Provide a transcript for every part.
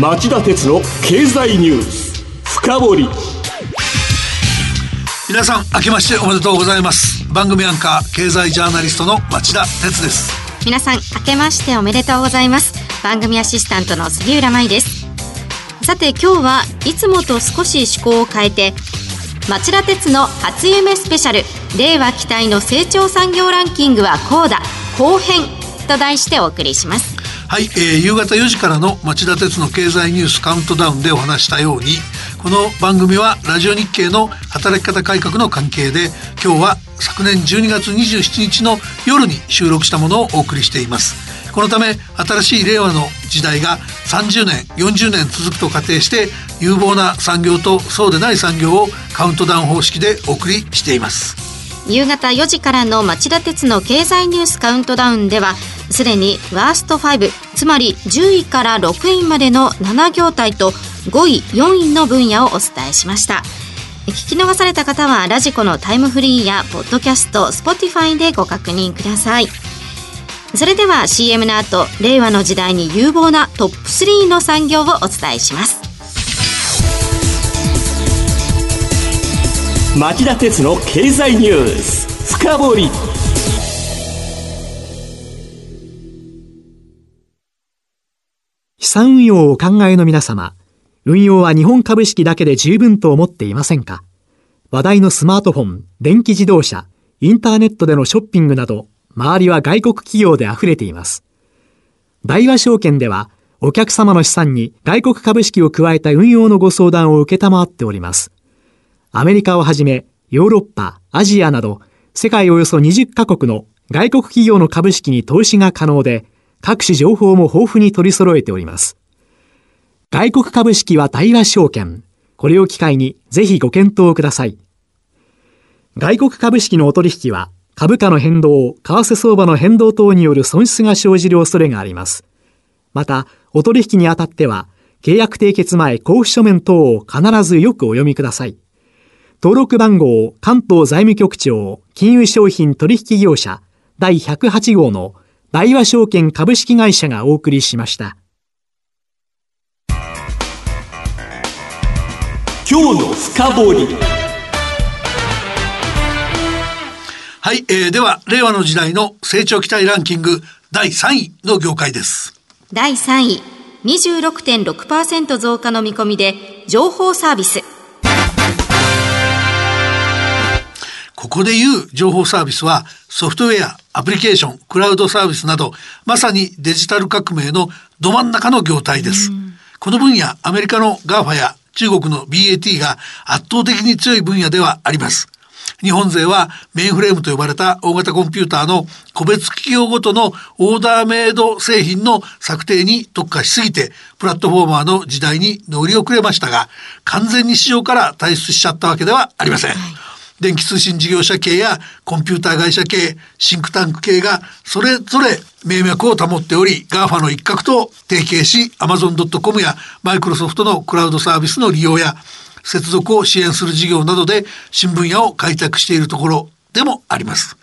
町田鉄の経済ニュース。深掘り。皆さん明けましておめでとうございます。番組アンカー経済ジャーナリストの町田鉄です。皆さん明けましておめでとうございます。番組アシスタントの杉浦舞です。さて今日はいつもと少し趣向を変えて町田鉄の初夢スペシャル。令和期待の成長産業ランキングはこうだ後編と題してお送りしますはい、えー、夕方4時からの町田鉄の経済ニュースカウントダウンでお話したようにこの番組はラジオ日経の働き方改革の関係で今日は昨年12月27日の夜に収録したものをお送りしています。このため新しい令和の時代が30年40年続くと仮定して有望な産業とそうでない産業をカウントダウン方式でお送りしています。夕方4時からの町田鉄の経済ニュースカウントダウンではすでにワースト5つまり10位から6位までの7業態と5位4位の分野をお伝えしました。聞き逃された方はラジコのタイムフリーやポッドキャスト Spotify でご確認ください。それでは CM の後令和の時代に有望なトップ3の産業をお伝えします。町田鉄の経済ニュース深掘資産運用をお考えの皆様、運用は日本株式だけで十分と思っていませんか？話題のスマートフォン、電気自動車、インターネットでのショッピングなど、周りは外国企業で溢れています。大和証券では、お客様の資産に外国株式を加えた運用のご相談を受けたまわっております。アメリカをはじめ、ヨーロッパ、アジアなど、世界およそ20カ国の外国企業の株式に投資が可能で、各種情報も豊富に取り揃えております。外国株式は対話証券。これを機会にぜひご検討ください。外国株式のお取引は株価の変動、為替相場の変動等による損失が生じる恐れがあります。また、お取引にあたっては、契約締結前交付書面等を必ずよくお読みください。登録番号関東財務局長金融商品取引業者第108号の大和証券株式会社がお送りしました。今日の深掘り。はい、えー、では令和の時代の成長期待ランキング第3位の業界です。第3位、26.6%増加の見込みで情報サービス。ここで言う情報サービスはソフトウェア、アプリケーション、クラウドサービスなど、まさにデジタル革命のど真ん中の業態です。この分野、アメリカの GAFA や中国の BAT が圧倒的に強い分野ではあります。日本勢はメインフレームと呼ばれた大型コンピューターの個別企業ごとのオーダーメイド製品の策定に特化しすぎて、プラットフォーマーの時代に乗り遅れましたが、完全に市場から退出しちゃったわけではありません。はい電気通信事業者系やコンピューター会社系、シンクタンク系がそれぞれ名脈を保っており、GAFA の一角と提携し、Amazon.com やマイクロソフトのクラウドサービスの利用や接続を支援する事業などで新分野を開拓しているところでもあります。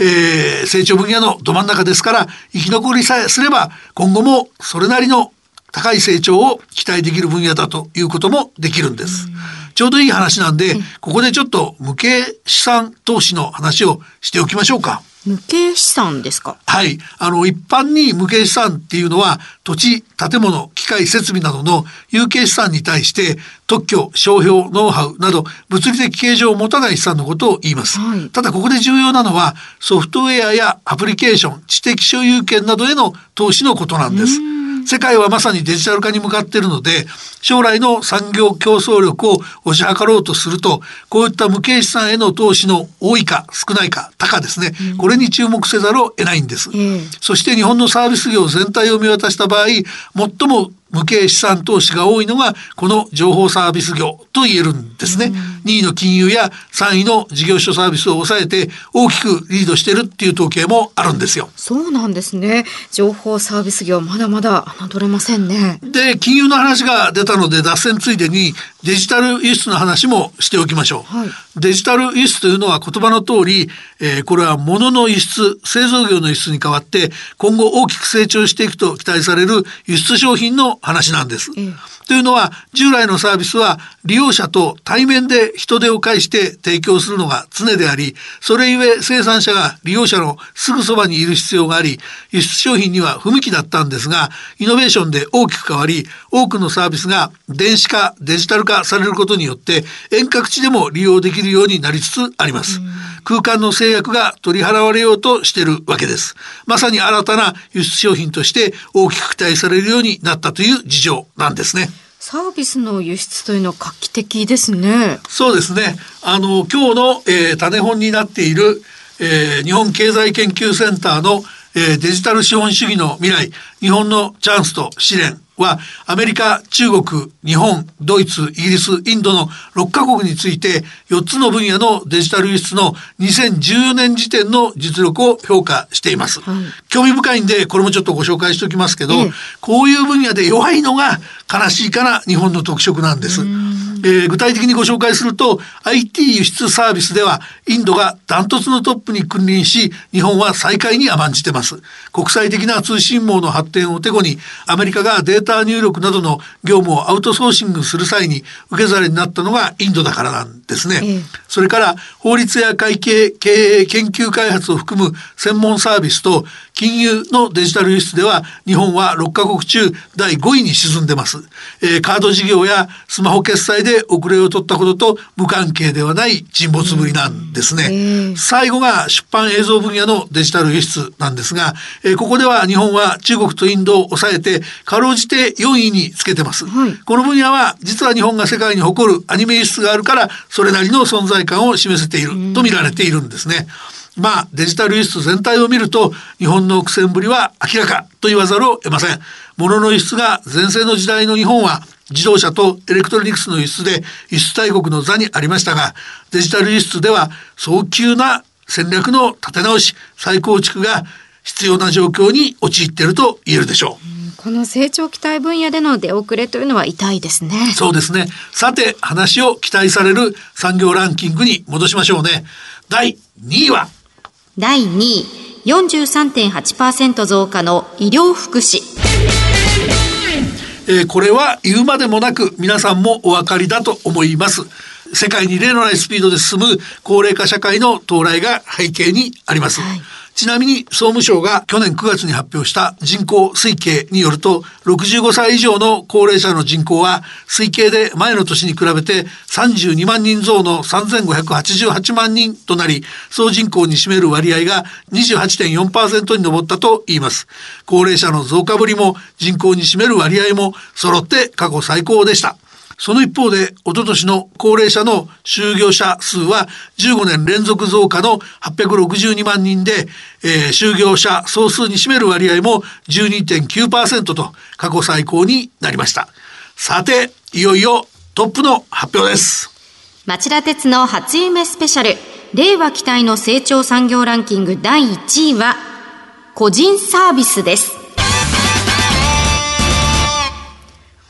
えー、成長分野のど真ん中ですから生き残りさえすれば今後もそれなりの高い成長を期待できる分野だということもできるんです。ちょうどいい話なんで、ここでちょっと無形資産投資の話をしておきましょうか。無形資産ですか？はい。あの、一般に無形資産っていうのは、土地、建物、機械、設備などの有形資産に対して、特許、商標、ノウハウなど、物理的形状を持たない資産のことを言います。はい、ただ、ここで重要なのは、ソフトウェアやアプリケーション、知的所有権などへの投資のことなんです。世界はまさにデジタル化に向かっているので将来の産業競争力を推し量ろうとするとこういった無形資産への投資の多いか少ないか高ですね、うん、これに注目せざるを得ないんです、うん、そして日本のサービス業全体を見渡した場合最も無形資産投資が多いのがこの情報サービス業と言えるんですね。うん、2位の金融や3位の事業所サービスを抑えて大きくリードしてるっていう統計もあるんですよ。そうなんですね。情報サービス業まだまだ侮れませんね。で、金融の話が出たので脱線ついでにデジタル輸出の話もしておきましょう。はい、デジタル輸出というのは言葉の通り、えー、これは物の輸出、製造業の輸出に代わって今後大きく成長していくと期待される輸出商品の話なんです。えというのは従来のサービスは利用者と対面で人手を介して提供するのが常でありそれゆえ生産者が利用者のすぐそばにいる必要があり輸出商品には不向きだったんですがイノベーションで大きく変わり多くのサービスが電子化デジタル化されることによって遠隔地でも利用できるようになりつつあります。空間の制約が取り払われようとしているわけです。まさに新たな輸出商品として大きく期待されるようになったという事情なんですね。サービスの輸出というのは画期的ですね。そうですね。あの今日の、えー、種本になっている、えー、日本経済研究センターの、えー、デジタル資本主義の未来日本のチャンスと試練はアメリカ、中国、日本、ドイツ、イギリス、インドの6カ国について4つの分野のデジタル輸出の2014年時点の実力を評価しています。はい、興味深いんでこれもちょっとご紹介しておきますけど、こういう分野で弱いのが悲しいから日本の特色なんです。えー、具体的にご紹介すると IT 輸出サービスではインドがダントツのトップに君臨し日本は最下位に甘んじてます。国際的な通信網の発展をてこにアメリカがデータ入力などの業務をアウトソーシングする際に受け皿になったのがインドだからなんですね、え。それから法律や会計経営研究開発を含む専門サービスと金融のデジタル輸出では日本は6カ国中第5位に沈んでます、えー、カード事業やスマホ決済で遅れを取ったことと無関係ではない沈没ぶりなんですね、最後が出版映像分野のデジタル輸出なんですが、えー、ここでは日本は中国とインドを抑えてかろうじて4位につけてます、はい、この分野は実は日本が世界に誇るアニメ輸出があるからそれなりの存在感を示せていると見られているんですね、まあデジタル輸出全体を見ると日本の苦戦ぶりは明らかと言わざるを得ません。物の輸出が全盛の時代の日本は自動車とエレクトロニクスの輸出で輸出大国の座にありましたがデジタル輸出では早急な戦略の立て直し再構築が必要な状況に陥っていると言えるでしょう。この成長期待分野での出遅れというのは痛いですね。そうですね。さて話を期待される産業ランキングに戻しましょうね。第2位は第2位、43.8%増加の医療福祉。えー、これは言うまでもなく皆さんもお分かりだと思います。世界に例のないスピードで進む高齢化社会の到来が背景にあります。はいちなみに総務省が去年9月に発表した人口推計によると65歳以上の高齢者の人口は推計で前の年に比べて32万人増の3588万人となり総人口に占める割合が28.4%に上ったと言います。高齢者の増加ぶりも人口に占める割合も揃って過去最高でした。その一方で、おととしの高齢者の就業者数は15年連続増加の862万人で、えー、就業者総数に占める割合も12.9%と過去最高になりました。さて、いよいよトップの発表です。町田鉄の初夢スペシャル、令和期待の成長産業ランキング第1位は、個人サービスです。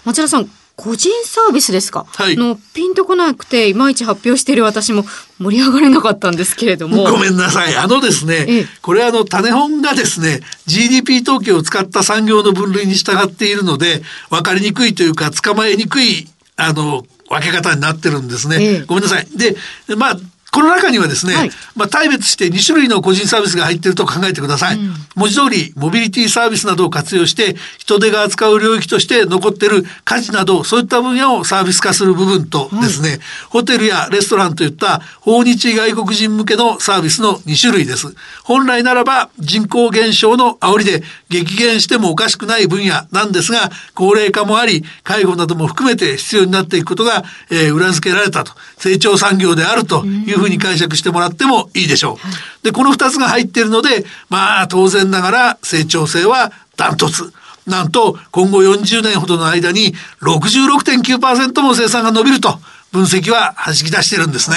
町田さん、個人サービスですか、はい、のピンとこなくていまいち発表している私も盛り上がれなかったんですけれども。ごめんなさい。あのですね、ええ、これあの種本がですね GDP 統計を使った産業の分類に従っているので分かりにくいというか捕まえにくいあの分け方になってるんですね、え、ごめんなさい。でまあこの中にはですね、はい、まあ、大別して2種類の個人サービスが入っていると考えてください、うん、文字通りモビリティサービスなどを活用して人手が扱う領域として残っている家事などそういった分野をサービス化する部分とですね、はい、ホテルやレストランといった訪日外国人向けのサービスの2種類です。本来ならば人口減少の煽りで激減してもおかしくない分野なんですが高齢化もあり介護なども含めて必要になっていくことが、えー、裏付けられたと。成長産業であるというふうに解釈してもらってもいいでしょう。で、この2つが入っているので、まあ当然ながら成長性はダントツ。なんと今後40年ほどの間に66.9%も生産が伸びると分析は弾き出してるんですね。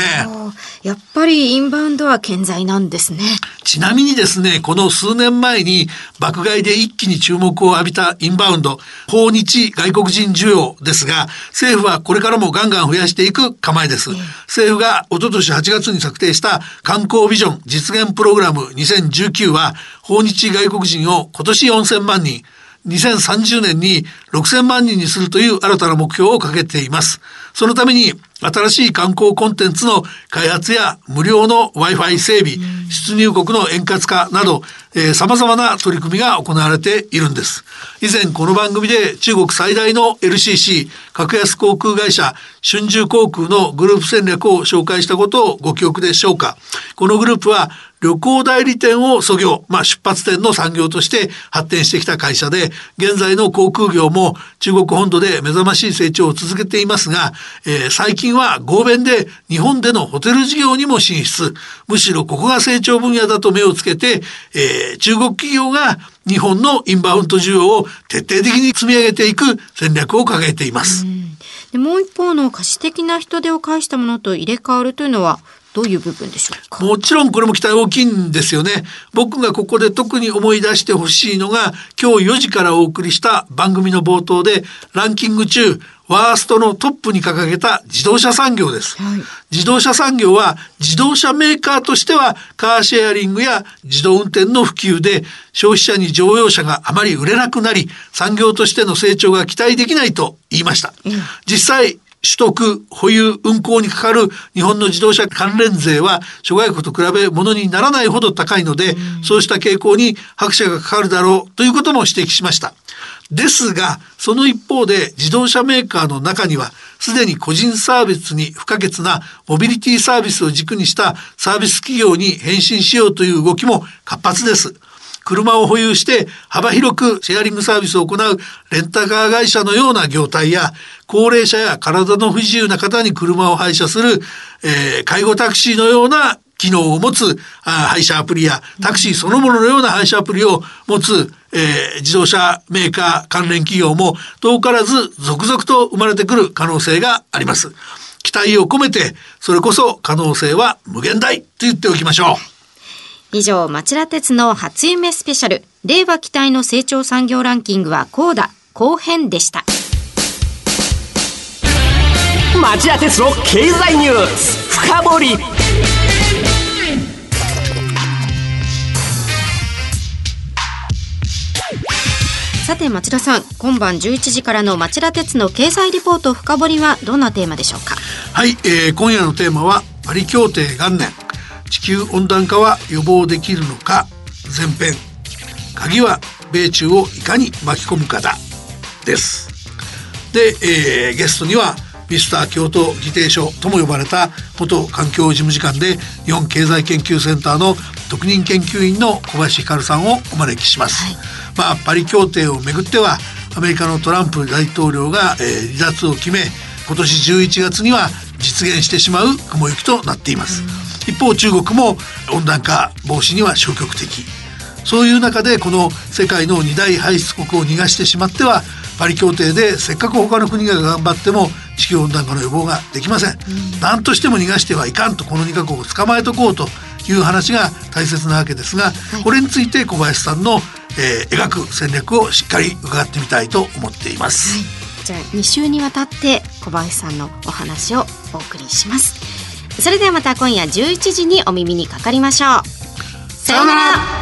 やっぱりインバウンドは健在なんですね。ちなみにですね、この数年前に爆買いで一気に注目を浴びたインバウンド、訪日外国人需要ですが、政府はこれからもガンガン増やしていく構えです。政府が一昨年8月に策定した観光ビジョン実現プログラム2019は、訪日外国人を今年4000万人、2030年に6000万人にするという新たな目標を掲げています。そのために新しい観光コンテンツの開発や無料の Wi-Fi 整備、出入国の円滑化など、えー、様々な取り組みが行われているんです。以前この番組で中国最大の LCC 格安航空会社春秋航空のグループ戦略を紹介したことをご記憶でしょうか。このグループは旅行代理店を創業、まあ、出発点の産業として発展してきた会社で、現在の航空業も中国本土で目覚ましい成長を続けていますが、えー、最近は合弁で日本でのホテル事業にも進出。むしろここが成長分野だと目をつけて、えー、中国企業が日本のインバウンド需要を徹底的に積み上げていく戦略を掲げています。でもう一方の可視的な人手を介したものと入れ替わるというのはどういう部分でしょうか？もちろんこれも期待大きいんですよね。僕がここで特に思い出してほしいのが、今日4時からお送りした番組の冒頭で、ランキング中、ワーストのトップに掲げた自動車産業です、はい、自動車産業は自動車メーカーとしてはカーシェアリングや自動運転の普及で消費者に乗用車があまり売れなくなり産業としての成長が期待できないと言いました。うん、実際取得、保有、運行にかかる日本の自動車関連税は諸外国と比べ物にならないほど高いので、うん、そうした傾向に拍車がかかるだろうということも指摘しました。ですが、その一方で自動車メーカーの中には、すでに個人サービスに不可欠なモビリティサービスを軸にしたサービス企業に変身しようという動きも活発です。車を保有して幅広くシェアリングサービスを行うレンタカー会社のような業態や高齢者や体の不自由な方に車を配車する、えー、介護タクシーのような機能を持つあ配車アプリやタクシーそのもののような配車アプリを持つ、えー、自動車メーカー関連企業も遠からず続々と生まれてくる可能性があります。期待を込めて、それこそ可能性は無限大と言っておきましょう。以上、町田鉄の初夢スペシャル、令和期待の成長産業ランキングはこうだ、後編でした。町田鉄の経済ニュース、深掘り。さて町田さん今晩11時からの町田鉄の経済リポート深掘りはどんなテーマでしょうか？はい、えー、今夜のテーマはパリ協定元年地球温暖化は予防できるのか？前編。鍵は米中をいかに巻き込むかだ。です。で、えー、ゲストにはミスター京都議定書とも呼ばれた元環境事務次官で日本経済研究センターの特任研究員の小林光さんをお招きします、はい、まあパリ協定をめぐってはアメリカのトランプ大統領が、えー、離脱を決め今年11月には実現してしまう雲行きとなっています、うん一方中国も温暖化防止には消極的。そういう中でこの世界の二大排出国を逃がしてしまってはパリ協定でせっかく他の国が頑張っても地球温暖化の予防ができません、何、うん、としても逃がしてはいかんとこの2カ国を捕まえとこうという話が大切なわけですが、はい、これについて小林さんの、えー、描く戦略をしっかり伺ってみたいと思っています、はい、じゃあ2週にわたって小林さんのお話をお送りしますそれではまた今夜11時にお耳にかかりましょう。さようなら。